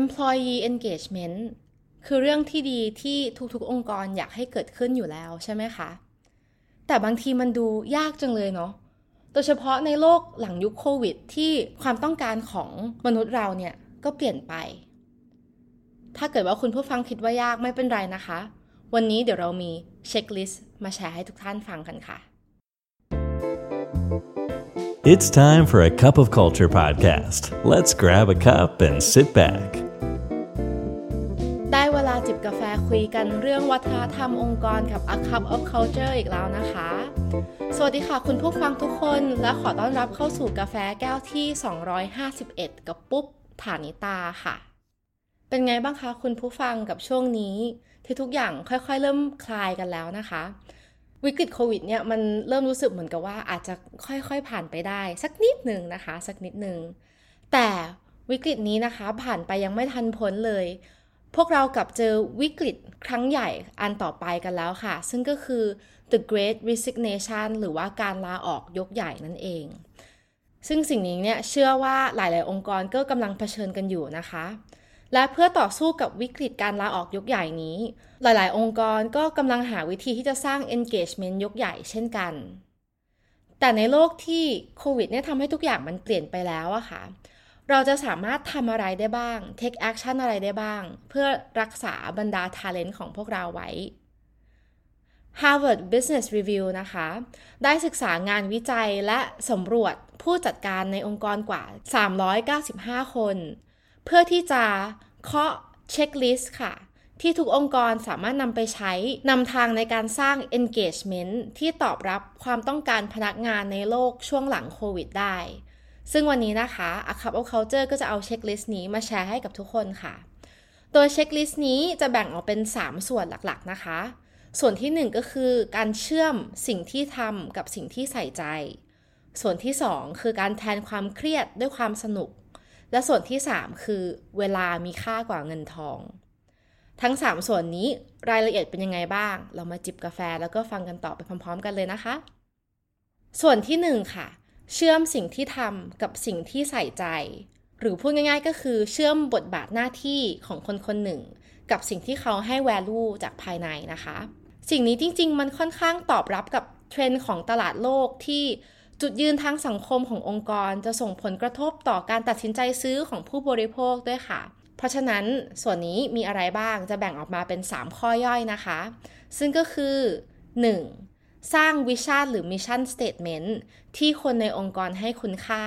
employee engagement คือเรื่องที่ดีที่ทุกๆ องค์กรอยากให้เกิดขึ้นอยู่แล้วใช่ไหมคะ แต่บางทีมันดูยากจังเลยเนาะ โดยเฉพาะในโลกหลังยุคโควิด ที่ความต้องการของมนุษย์เราเนี่ยก็เปลี่ยนไป ถ้าเกิดว่าคุณผู้ฟังคิดว่ายากไม่เป็นไรนะคะ วันนี้เดี๋ยวเรามีเช็คลิสต์มาแชร์ให้ทุกท่านฟังกันค่ะ It's time for a cup of culture podcast. Let's grab a cup and sit back. ได้เวลาจิบกาแฟคุยกันเรื่องวัฒนธรรมองค์กรกับ A Cup of Culture อีกแล้วนะคะ สวัสดีค่ะคุณผู้ฟังทุกคนและขอต้อนรับเข้าสู่กาแฟแก้วที่ 251 กับปุ๊บฐานิตาค่ะ เป็นไงบ้างคะคุณผู้ฟังกับช่วงนี้ ที่ทุกอย่างค่อยๆ เริ่มคลายกันแล้วนะคะ วิกฤตโควิดเนี่ยมันเริ่มรู้สึกเหมือนกับว่าอาจจะค่อยๆผ่านไปได้ สักนิดหนึ่งนะคะ สักนิดหนึ่งแต่วิกฤตนี้นะคะผ่านไปยังไม่ทันพ้นเลย พวกเรากลับเจอวิกฤตครั้งใหญ่อันต่อไปกันแล้วค่ะ ซึ่งก็คือ the great resignation หรือว่าการลาออกยกใหญ่นั่นเอง ซึ่งสิ่งนี้เนี่ยเชื่อว่าหลาย ๆ องค์กรก็กำลังเผชิญกันอยู่นะคะ และเพื่อต่อสู้กับวิกฤตการลาออกยกใหญ่นี้ หลาย ๆ องค์กรก็กำลังหาวิธีที่จะสร้าง engagement ยกใหญ่เช่นกัน แต่ในโลกที่โควิดเนี่ยทำให้ทุกอย่างมันเปลี่ยนไปแล้วอะค่ะ เราจะสามารถทำอะไรได้บ้าง take action อะไรได้บ้าง เพื่อรักษาบรรดา talent ของพวกเราไว้ Harvard Business Review นะคะ ได้ศึกษางานวิจัยและสำรวจผู้จัดการในองค์กรกว่า 395 คน เพื่อที่จะเคาะ checklist ค่ะ ที่ทุกองค์กรสามารถนำไปใช้นำทางในการสร้าง engagement ที่ตอบรับความต้องการพนักงานในโลกช่วงหลังโควิดได้ ซึ่งวันนี้นะคะ A Cup of Culture ก็จะเอา checklist นี้มาแชร์ให้กับทุกคนค่ะ โดย checklist นี้จะแบ่งออกเป็น 3 ส่วนหลักๆนะคะ ส่วนที่ 1 ก็คือการเชื่อมสิ่งที่ทำกับสิ่งที่ใส่ใจ ส่วนที่ 2 คือการแทนความเครียดด้วยความสนุก และส่วนที่ 3 คือเวลามีค่ากว่าเงินทอง ทั้ง 3 ส่วนนี้รายละเอียดเป็นยังไงบ้าง เรามาจิบกาแฟแล้วก็ฟังกันต่อไปพร้อม ๆ กันเลยนะคะ ส่วนที่ 1 ค่ะ เชื่อมสิ่งที่ทำกับสิ่งที่ใส่ใจ หรือพูดง่าย ๆ ก็คือเชื่อมบทบาทหน้าที่ของคนคนหนึ่ง กับสิ่งที่เขาให้ value จากภายในนะคะ สิ่งนี้จริง ๆ มันค่อนข้างตอบรับกับเทรนด์ของตลาดโลกที่ จุดยืนทางสังคมขององค์กรจะส่งผลกระทบต่อการตัดสินใจซื้อของผู้บริโภคด้วยค่ะ เพราะฉะนั้นส่วนนี้มีอะไรบ้างจะแบ่งออกมาเป็น 3 ข้อย่อยนะคะ ซึ่งก็คือ 1. สร้าง vision หรือ mission statement ที่คนในองค์กรให้คุณค่า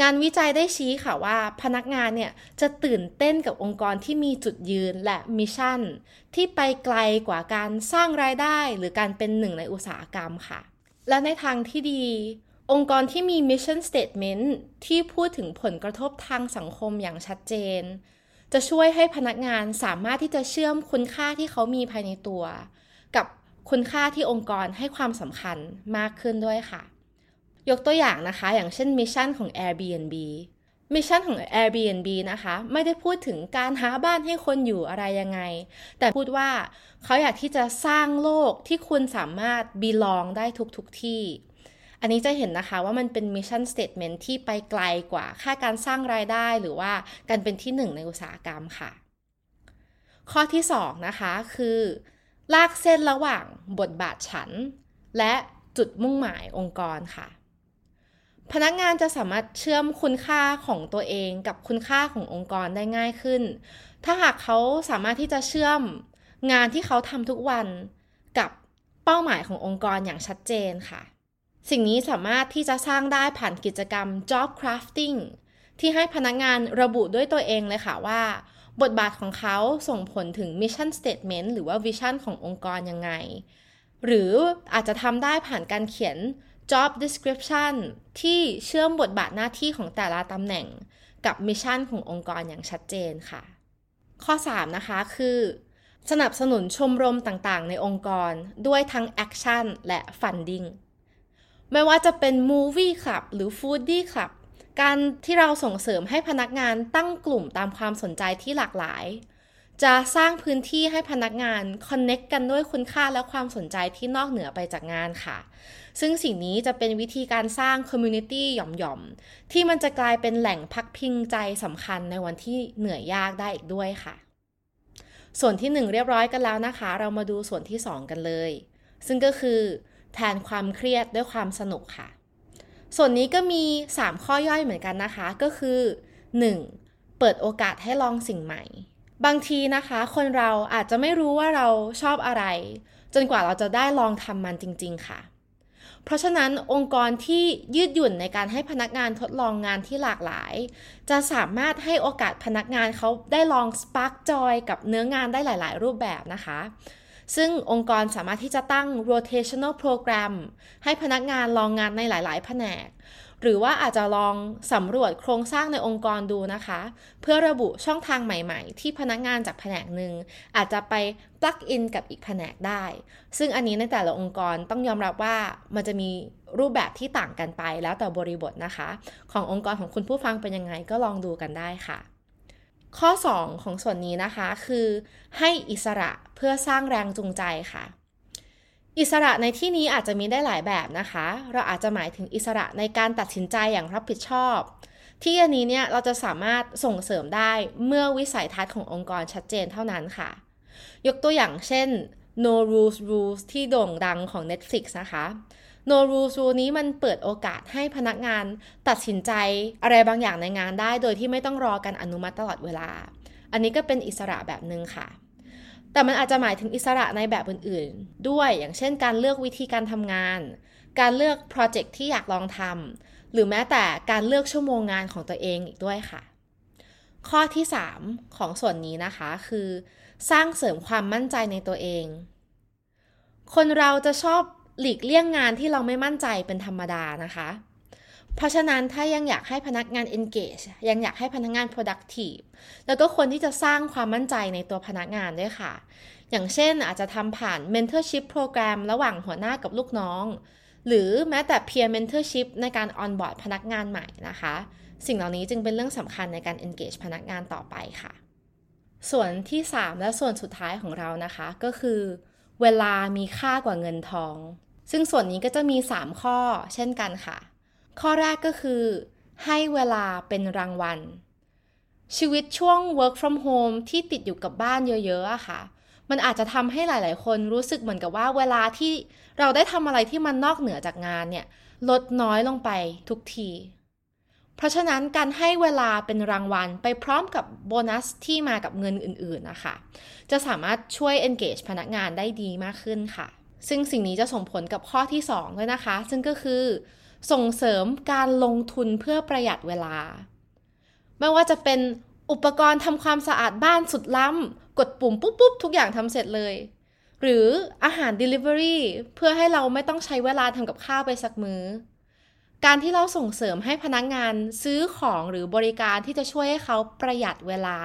งานวิจัยได้ชี้ค่ะว่าพนักงานเนี่ยจะตื่นเต้นกับองค์กรที่มีจุดยืนและ missionที่ไปไกลกว่าการสร้างรายได้หรือการเป็นหนึ่งในอุตสาหกรรมค่ะ และในทางที่ดี องค์กรที่มี Mission Statement ที่พูดถึงผลกระทบทางสังคมอย่างชัดเจน จะช่วยให้พนักงานสามารถที่จะเชื่อมคุณค่าที่เขามีภายในตัว กับคุณค่าที่องค์กรให้ความสำคัญมากขึ้นด้วยค่ะ ยกตัวอย่างนะคะ อย่างเช่น mission ของ Airbnb mission ของ Airbnb นะคะ ไม่ได้พูดถึงการหาบ้านให้คนอยู่อะไรยังไง แต่พูดว่าเขาอยากที่จะสร้างโลกที่คุณสามารถ belong ได้ทุกๆที่ อันนี้จะเห็นนะคะว่ามันเป็น mission statement ที่ไปไกลกว่าแค่การสร้างรายได้หรือว่าการเป็นที่หนึ่งในอุตสาหกรรมค่ะ ข้อที่ 2 นะคะคือ ลากเส้นระหว่างบทบาทฉัน และจุดมุ่งหมายองค์กรค่ะ พนักงานจะสามารถเชื่อมคุณค่าของตัวเองกับคุณค่าขององค์กรได้ง่ายขึ้น ถ้าหากเขาสามารถที่จะเชื่อมงานที่เขาทำทุกวันกับเป้าหมายขององค์กรอย่างชัดเจนค่ะ สิ่งนี้สามารถที่จะสร้างได้ผ่านกิจกรรม job crafting ที่ให้พนักงานระบุด้วยตัวเองเลยค่ะว่า บทบาทของเขาส่งผลถึง mission statement หรือว่า vision ขององค์กรยังไง หรืออาจจะทำได้ผ่านการเขียน job description ที่เชื่อมบทบาทหน้าที่ของแต่ละตำแหน่งกับ mission ขององค์กรอย่างชัดเจนค่ะ ข้อ 3 นะคะคือ สนับสนุนชมรมต่างๆ ในองค์กรด้วยทั้ง action และ funding ไม่ว่าจะเป็น movie club หรือ foodie club การที่เราส่งเสริมให้พนักงานตั้งกลุ่มตามความสนใจที่หลากหลาย จะสร้างพื้นที่ให้พนักงาน connect กันด้วยคุณค่าและความสนใจที่นอกเหนือไปจากงานค่ะ ซึ่งสิ่งนี้จะเป็นวิธีการสร้าง community หย่อมๆ ที่มันจะกลายเป็นแหล่งพักพิงใจสำคัญในวันที่เหนื่อยยากได้อีกด้วยค่ะ ส่วนที่ 1 เรียบร้อยกันแล้วนะคะ เรามาดูส่วนที่ 2 กันเลย ซึ่งก็คือแทนความเครียดด้วยความสนุกค่ะ ส่วนนี้ก็มี 3 ข้อย่อยเหมือนกันนะคะ ก็คือ 1. เปิดโอกาสให้ลองสิ่งใหม่ บางทีนะคะ คนเราอาจจะไม่รู้ว่าเราชอบอะไร จนกว่าเราจะได้ลองทำมันจริง ๆ ค่ะ เพราะฉะนั้นองค์กรที่ยืดหยุ่นในการให้พนักงานทดลองงานที่หลากหลาย จะสามารถให้โอกาสพนักงานเขาได้ลอง Spark Joy กับเนื้องานได้หลาย ๆ รูปแบบนะคะ ซึ่งองค์กรสามารถที่จะตั้ง rotational program ให้พนักงานลองงานในหลาย ๆ แผนก หรือว่าอาจจะลองสำรวจโครงสร้างในองค์กรดูนะคะ เพื่อระบุช่องทางใหม่ๆ ที่พนักงานจากแผนกหนึ่งอาจจะไปปลักอินกับอีกแผนกได้ ซึ่งอันนี้ในแต่ละองค์กรต้องยอมรับว่ามันจะมีรูปแบบที่ต่างกันไปแล้วแต่บริบทนะคะ ขององค์กรของคุณผู้ฟังเป็นยังไงก็ลองดูกันได้ค่ะ ข้อ 2 ของส่วนนี้นะคะคือ ให้อิสระเพื่อสร้างแรงจูงใจค่ะ อิสระในที่นี้อาจจะมีได้หลายแบบนะคะ เราอาจจะหมายถึงอิสระในการตัดสินใจอย่างรับผิดชอบ ที่อันนี้เนี่ยเราจะสามารถส่งเสริมได้เมื่อวิสัยทัศน์ขององค์กรชัดเจนเท่านั้นค่ะ ยกตัวอย่างเช่น no rules rules ที่โด่งดังของ Netflix นะคะ no rules rule นี้มันเปิดโอกาสให้พนักงานตัดสินใจอะไรบางอย่างในงานได้ โดยที่ไม่ต้องรอการอนุมัติตลอดเวลา อันนี้ก็เป็นอิสระแบบหนึ่งค่ะ แต่มันอาจจะหมายถึงอิสระในแบบอื่นๆ ด้วยอย่างเช่นการเลือกวิธีการทำงาน การเลือกโปรเจกต์ที่อยากลองทำหรือแม้แต่การเลือกชั่วโมงงานของตัวเองอีกด้วยค่ะ ข้อที่ 3 ของส่วนนี้นะคะคือ สร้างเสริมความมั่นใจในตัวเอง คนเราจะชอบหลีกเลี่ยงงานที่เราไม่มั่นใจเป็นธรรมดานะคะ เพราะฉะนั้นถ้ายังอยากให้พนักงาน engage ยังอยากให้พนักงาน productive แล้วก็ควรที่จะสร้างความมั่นใจในตัวพนักงานด้วยค่ะ อย่างเช่นอาจจะทำผ่าน mentorship program ระหว่างหัวหน้ากับลูกน้อง หรือแม้แต่ peer mentorship ในการ onboard พนักงานใหม่นะคะ สิ่งเหล่านี้จึงเป็นเรื่องสำคัญในการ engage พนักงานต่อไปค่ะ ส่วนที่ 3 และส่วนสุดท้ายของเรานะคะ ก็คือ เวลามีค่ากว่าเงินทอง ซึ่งส่วนนี้ก็จะมี 3 ข้อ เช่นกันค่ะ ข้อแรกก็คือ ให้เวลาเป็นรางวัล ชีวิตช่วง work from home ที่ติดอยู่กับบ้านเยอะๆอะค่ะ มันอาจจะทำให้หลาย ๆ คนรู้สึกเหมือนกับว่าเวลาที่เราได้ทำอะไรที่มันนอกเหนือจากงานเนี่ย ลดน้อยลงไปทุกที เพราะฉะนั้นการให้เวลาเป็นรางวัลไปพร้อมกับโบนัสที่มากับเงินอื่น ๆ นะคะ จะสามารถช่วย engage พนักงานได้ดีมากขึ้นค่ะ ซึ่งสิ่งนี้จะส่งผลกับข้อที่2ด้วยนะคะ ซึ่งก็คือ ส่งเสริมการลงทุนเพื่อประหยัดเวลา ไม่ว่าจะเป็นอุปกรณ์ทำความสะอาดบ้านสุดล้ำ กดปุ่มปุ๊บปุ๊บทุกอย่างทำเสร็จเลย หรืออาหาร Delivery เพื่อให้เราไม่ต้องใช้เวลาทำกับข้าวไปสักมื้อ การที่เราส่งเสริมให้พนักงานซื้อของหรือบริการที่จะช่วยให้เขาประหยัดเวลา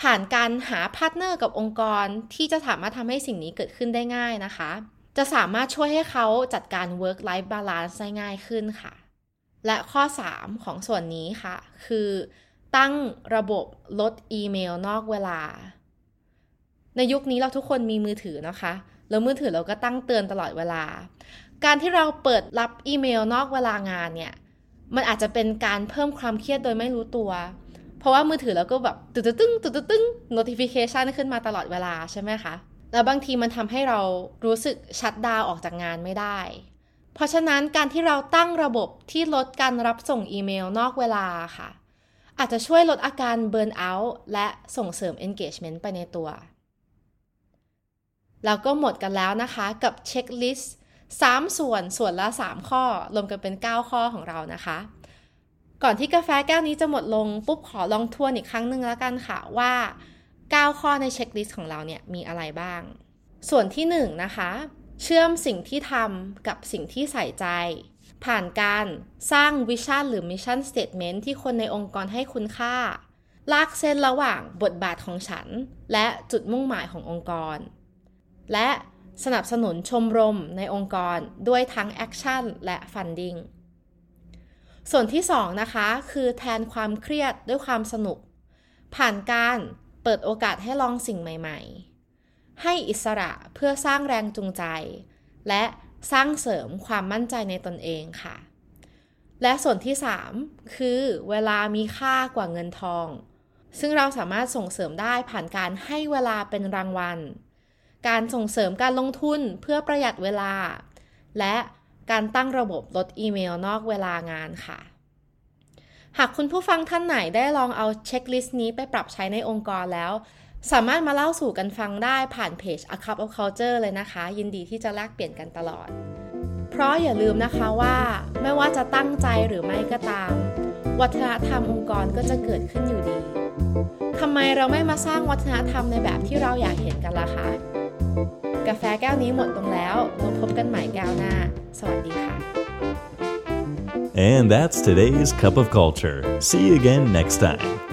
ผ่านการหา partner กับองค์กรที่จะสามารถทำให้สิ่งนี้เกิดขึ้นได้ง่ายนะคะ จะสามารถช่วยให้เขาจัดการ work life balance ได้ง่ายขึ้นค่ะ และข้อ 3 ของส่วนนี้ค่ะ คือตั้งระบบลดอีเมลนอกเวลา ในยุคนี้เราทุกคนมีมือถือนะคะ แล้วมือถือเราก็ตั้งเตือนตลอดเวลา การที่เราเปิดรับอีเมลนอกเวลางานเนี่ย มันอาจจะเป็นการเพิ่มความเครียดโดยไม่รู้ตัว เพราะว่ามือถือเราก็แบบตึ๊ดตึ้งตึ๊ดตึ้ง notification ขึ้นมาตลอดเวลาใช่ไหมคะ แล้วบางทีมันทำให้เรารู้สึกชัดดาวออกจากงานไม่ได้ เพราะฉะนั้นการที่เราตั้งระบบที่ลดการรับส่งอีเมลนอกเวลาค่ะ อาจจะช่วยลดอาการ burnout และส่งเสริม engagement ไปในตัวแล้วก็หมดกันแล้วนะคะกับ checklist 3ส่วนส่วนละ 3 ข้อ รวมกันเป็น 9 ข้อของเรานะคะ ก่อนที่กาแฟแก้วนี้จะหมดลง ปุ๊บขอลองทวนอีกครั้งหนึ่งแล้วกันค่ะว่า 9 ข้อใน checklist ของเราเนี่ยมีอะไรบ้าง ส่วนที่ 1 นะคะ เชื่อมสิ่งที่ทำกับสิ่งที่ใส่ใจ ผ่านการสร้าง vision หรือ mission statement ที่คนในองค์กรให้คุณค่า ลากเส้นระหว่างบทบาทของฉัน และจุดมุ่งหมายขององค์กร และสนับสนุนชมรมในองค์กรด้วยทั้ง action และ funding ส่วนที่2นะคะคือแทนความเครียดด้วยความสนุก ผ่านการเปิดโอกาสให้ลองสิ่งใหม่ ๆ ให้อิสระเพื่อสร้างแรงจูงใจ และสร้างเสริมความมั่นใจในตนเองค่ะ และส่วนที่ 3 คือเวลามีค่ากว่าเงินทอง ซึ่งเราสามารถส่งเสริมได้ผ่านการให้เวลาเป็นรางวัล การส่งเสริมการลงทุนเพื่อประหยัดเวลา และ การตั้งระบบลดอีเมลนอกเวลางานค่ะ หากคุณผู้ฟังท่านไหนได้ลองเอาเช็คลิสต์นี้ไปปรับใช้ในองค์กรแล้ว สามารถมาเล่าสู่กันฟังได้ผ่านเพจ A Cup of Culture เลยนะคะ ยินดีที่จะแลกเปลี่ยนกันตลอด เพราะอย่าลืมนะคะว่าไม่ว่าจะตั้งใจหรือไม่ก็ตาม วัฒนธรรมองค์กรก็จะเกิดขึ้นอยู่ดีทำไมเราไม่มาสร้างวัฒนธรรมในแบบที่เราอยากเห็นกันล่ะคะ กาแฟแก้วนี้หมดลงแล้วเราพบกันใหม่แก้วหน้า สวัสดีค่ะ And that's today's Cup of Culture. See you again next time.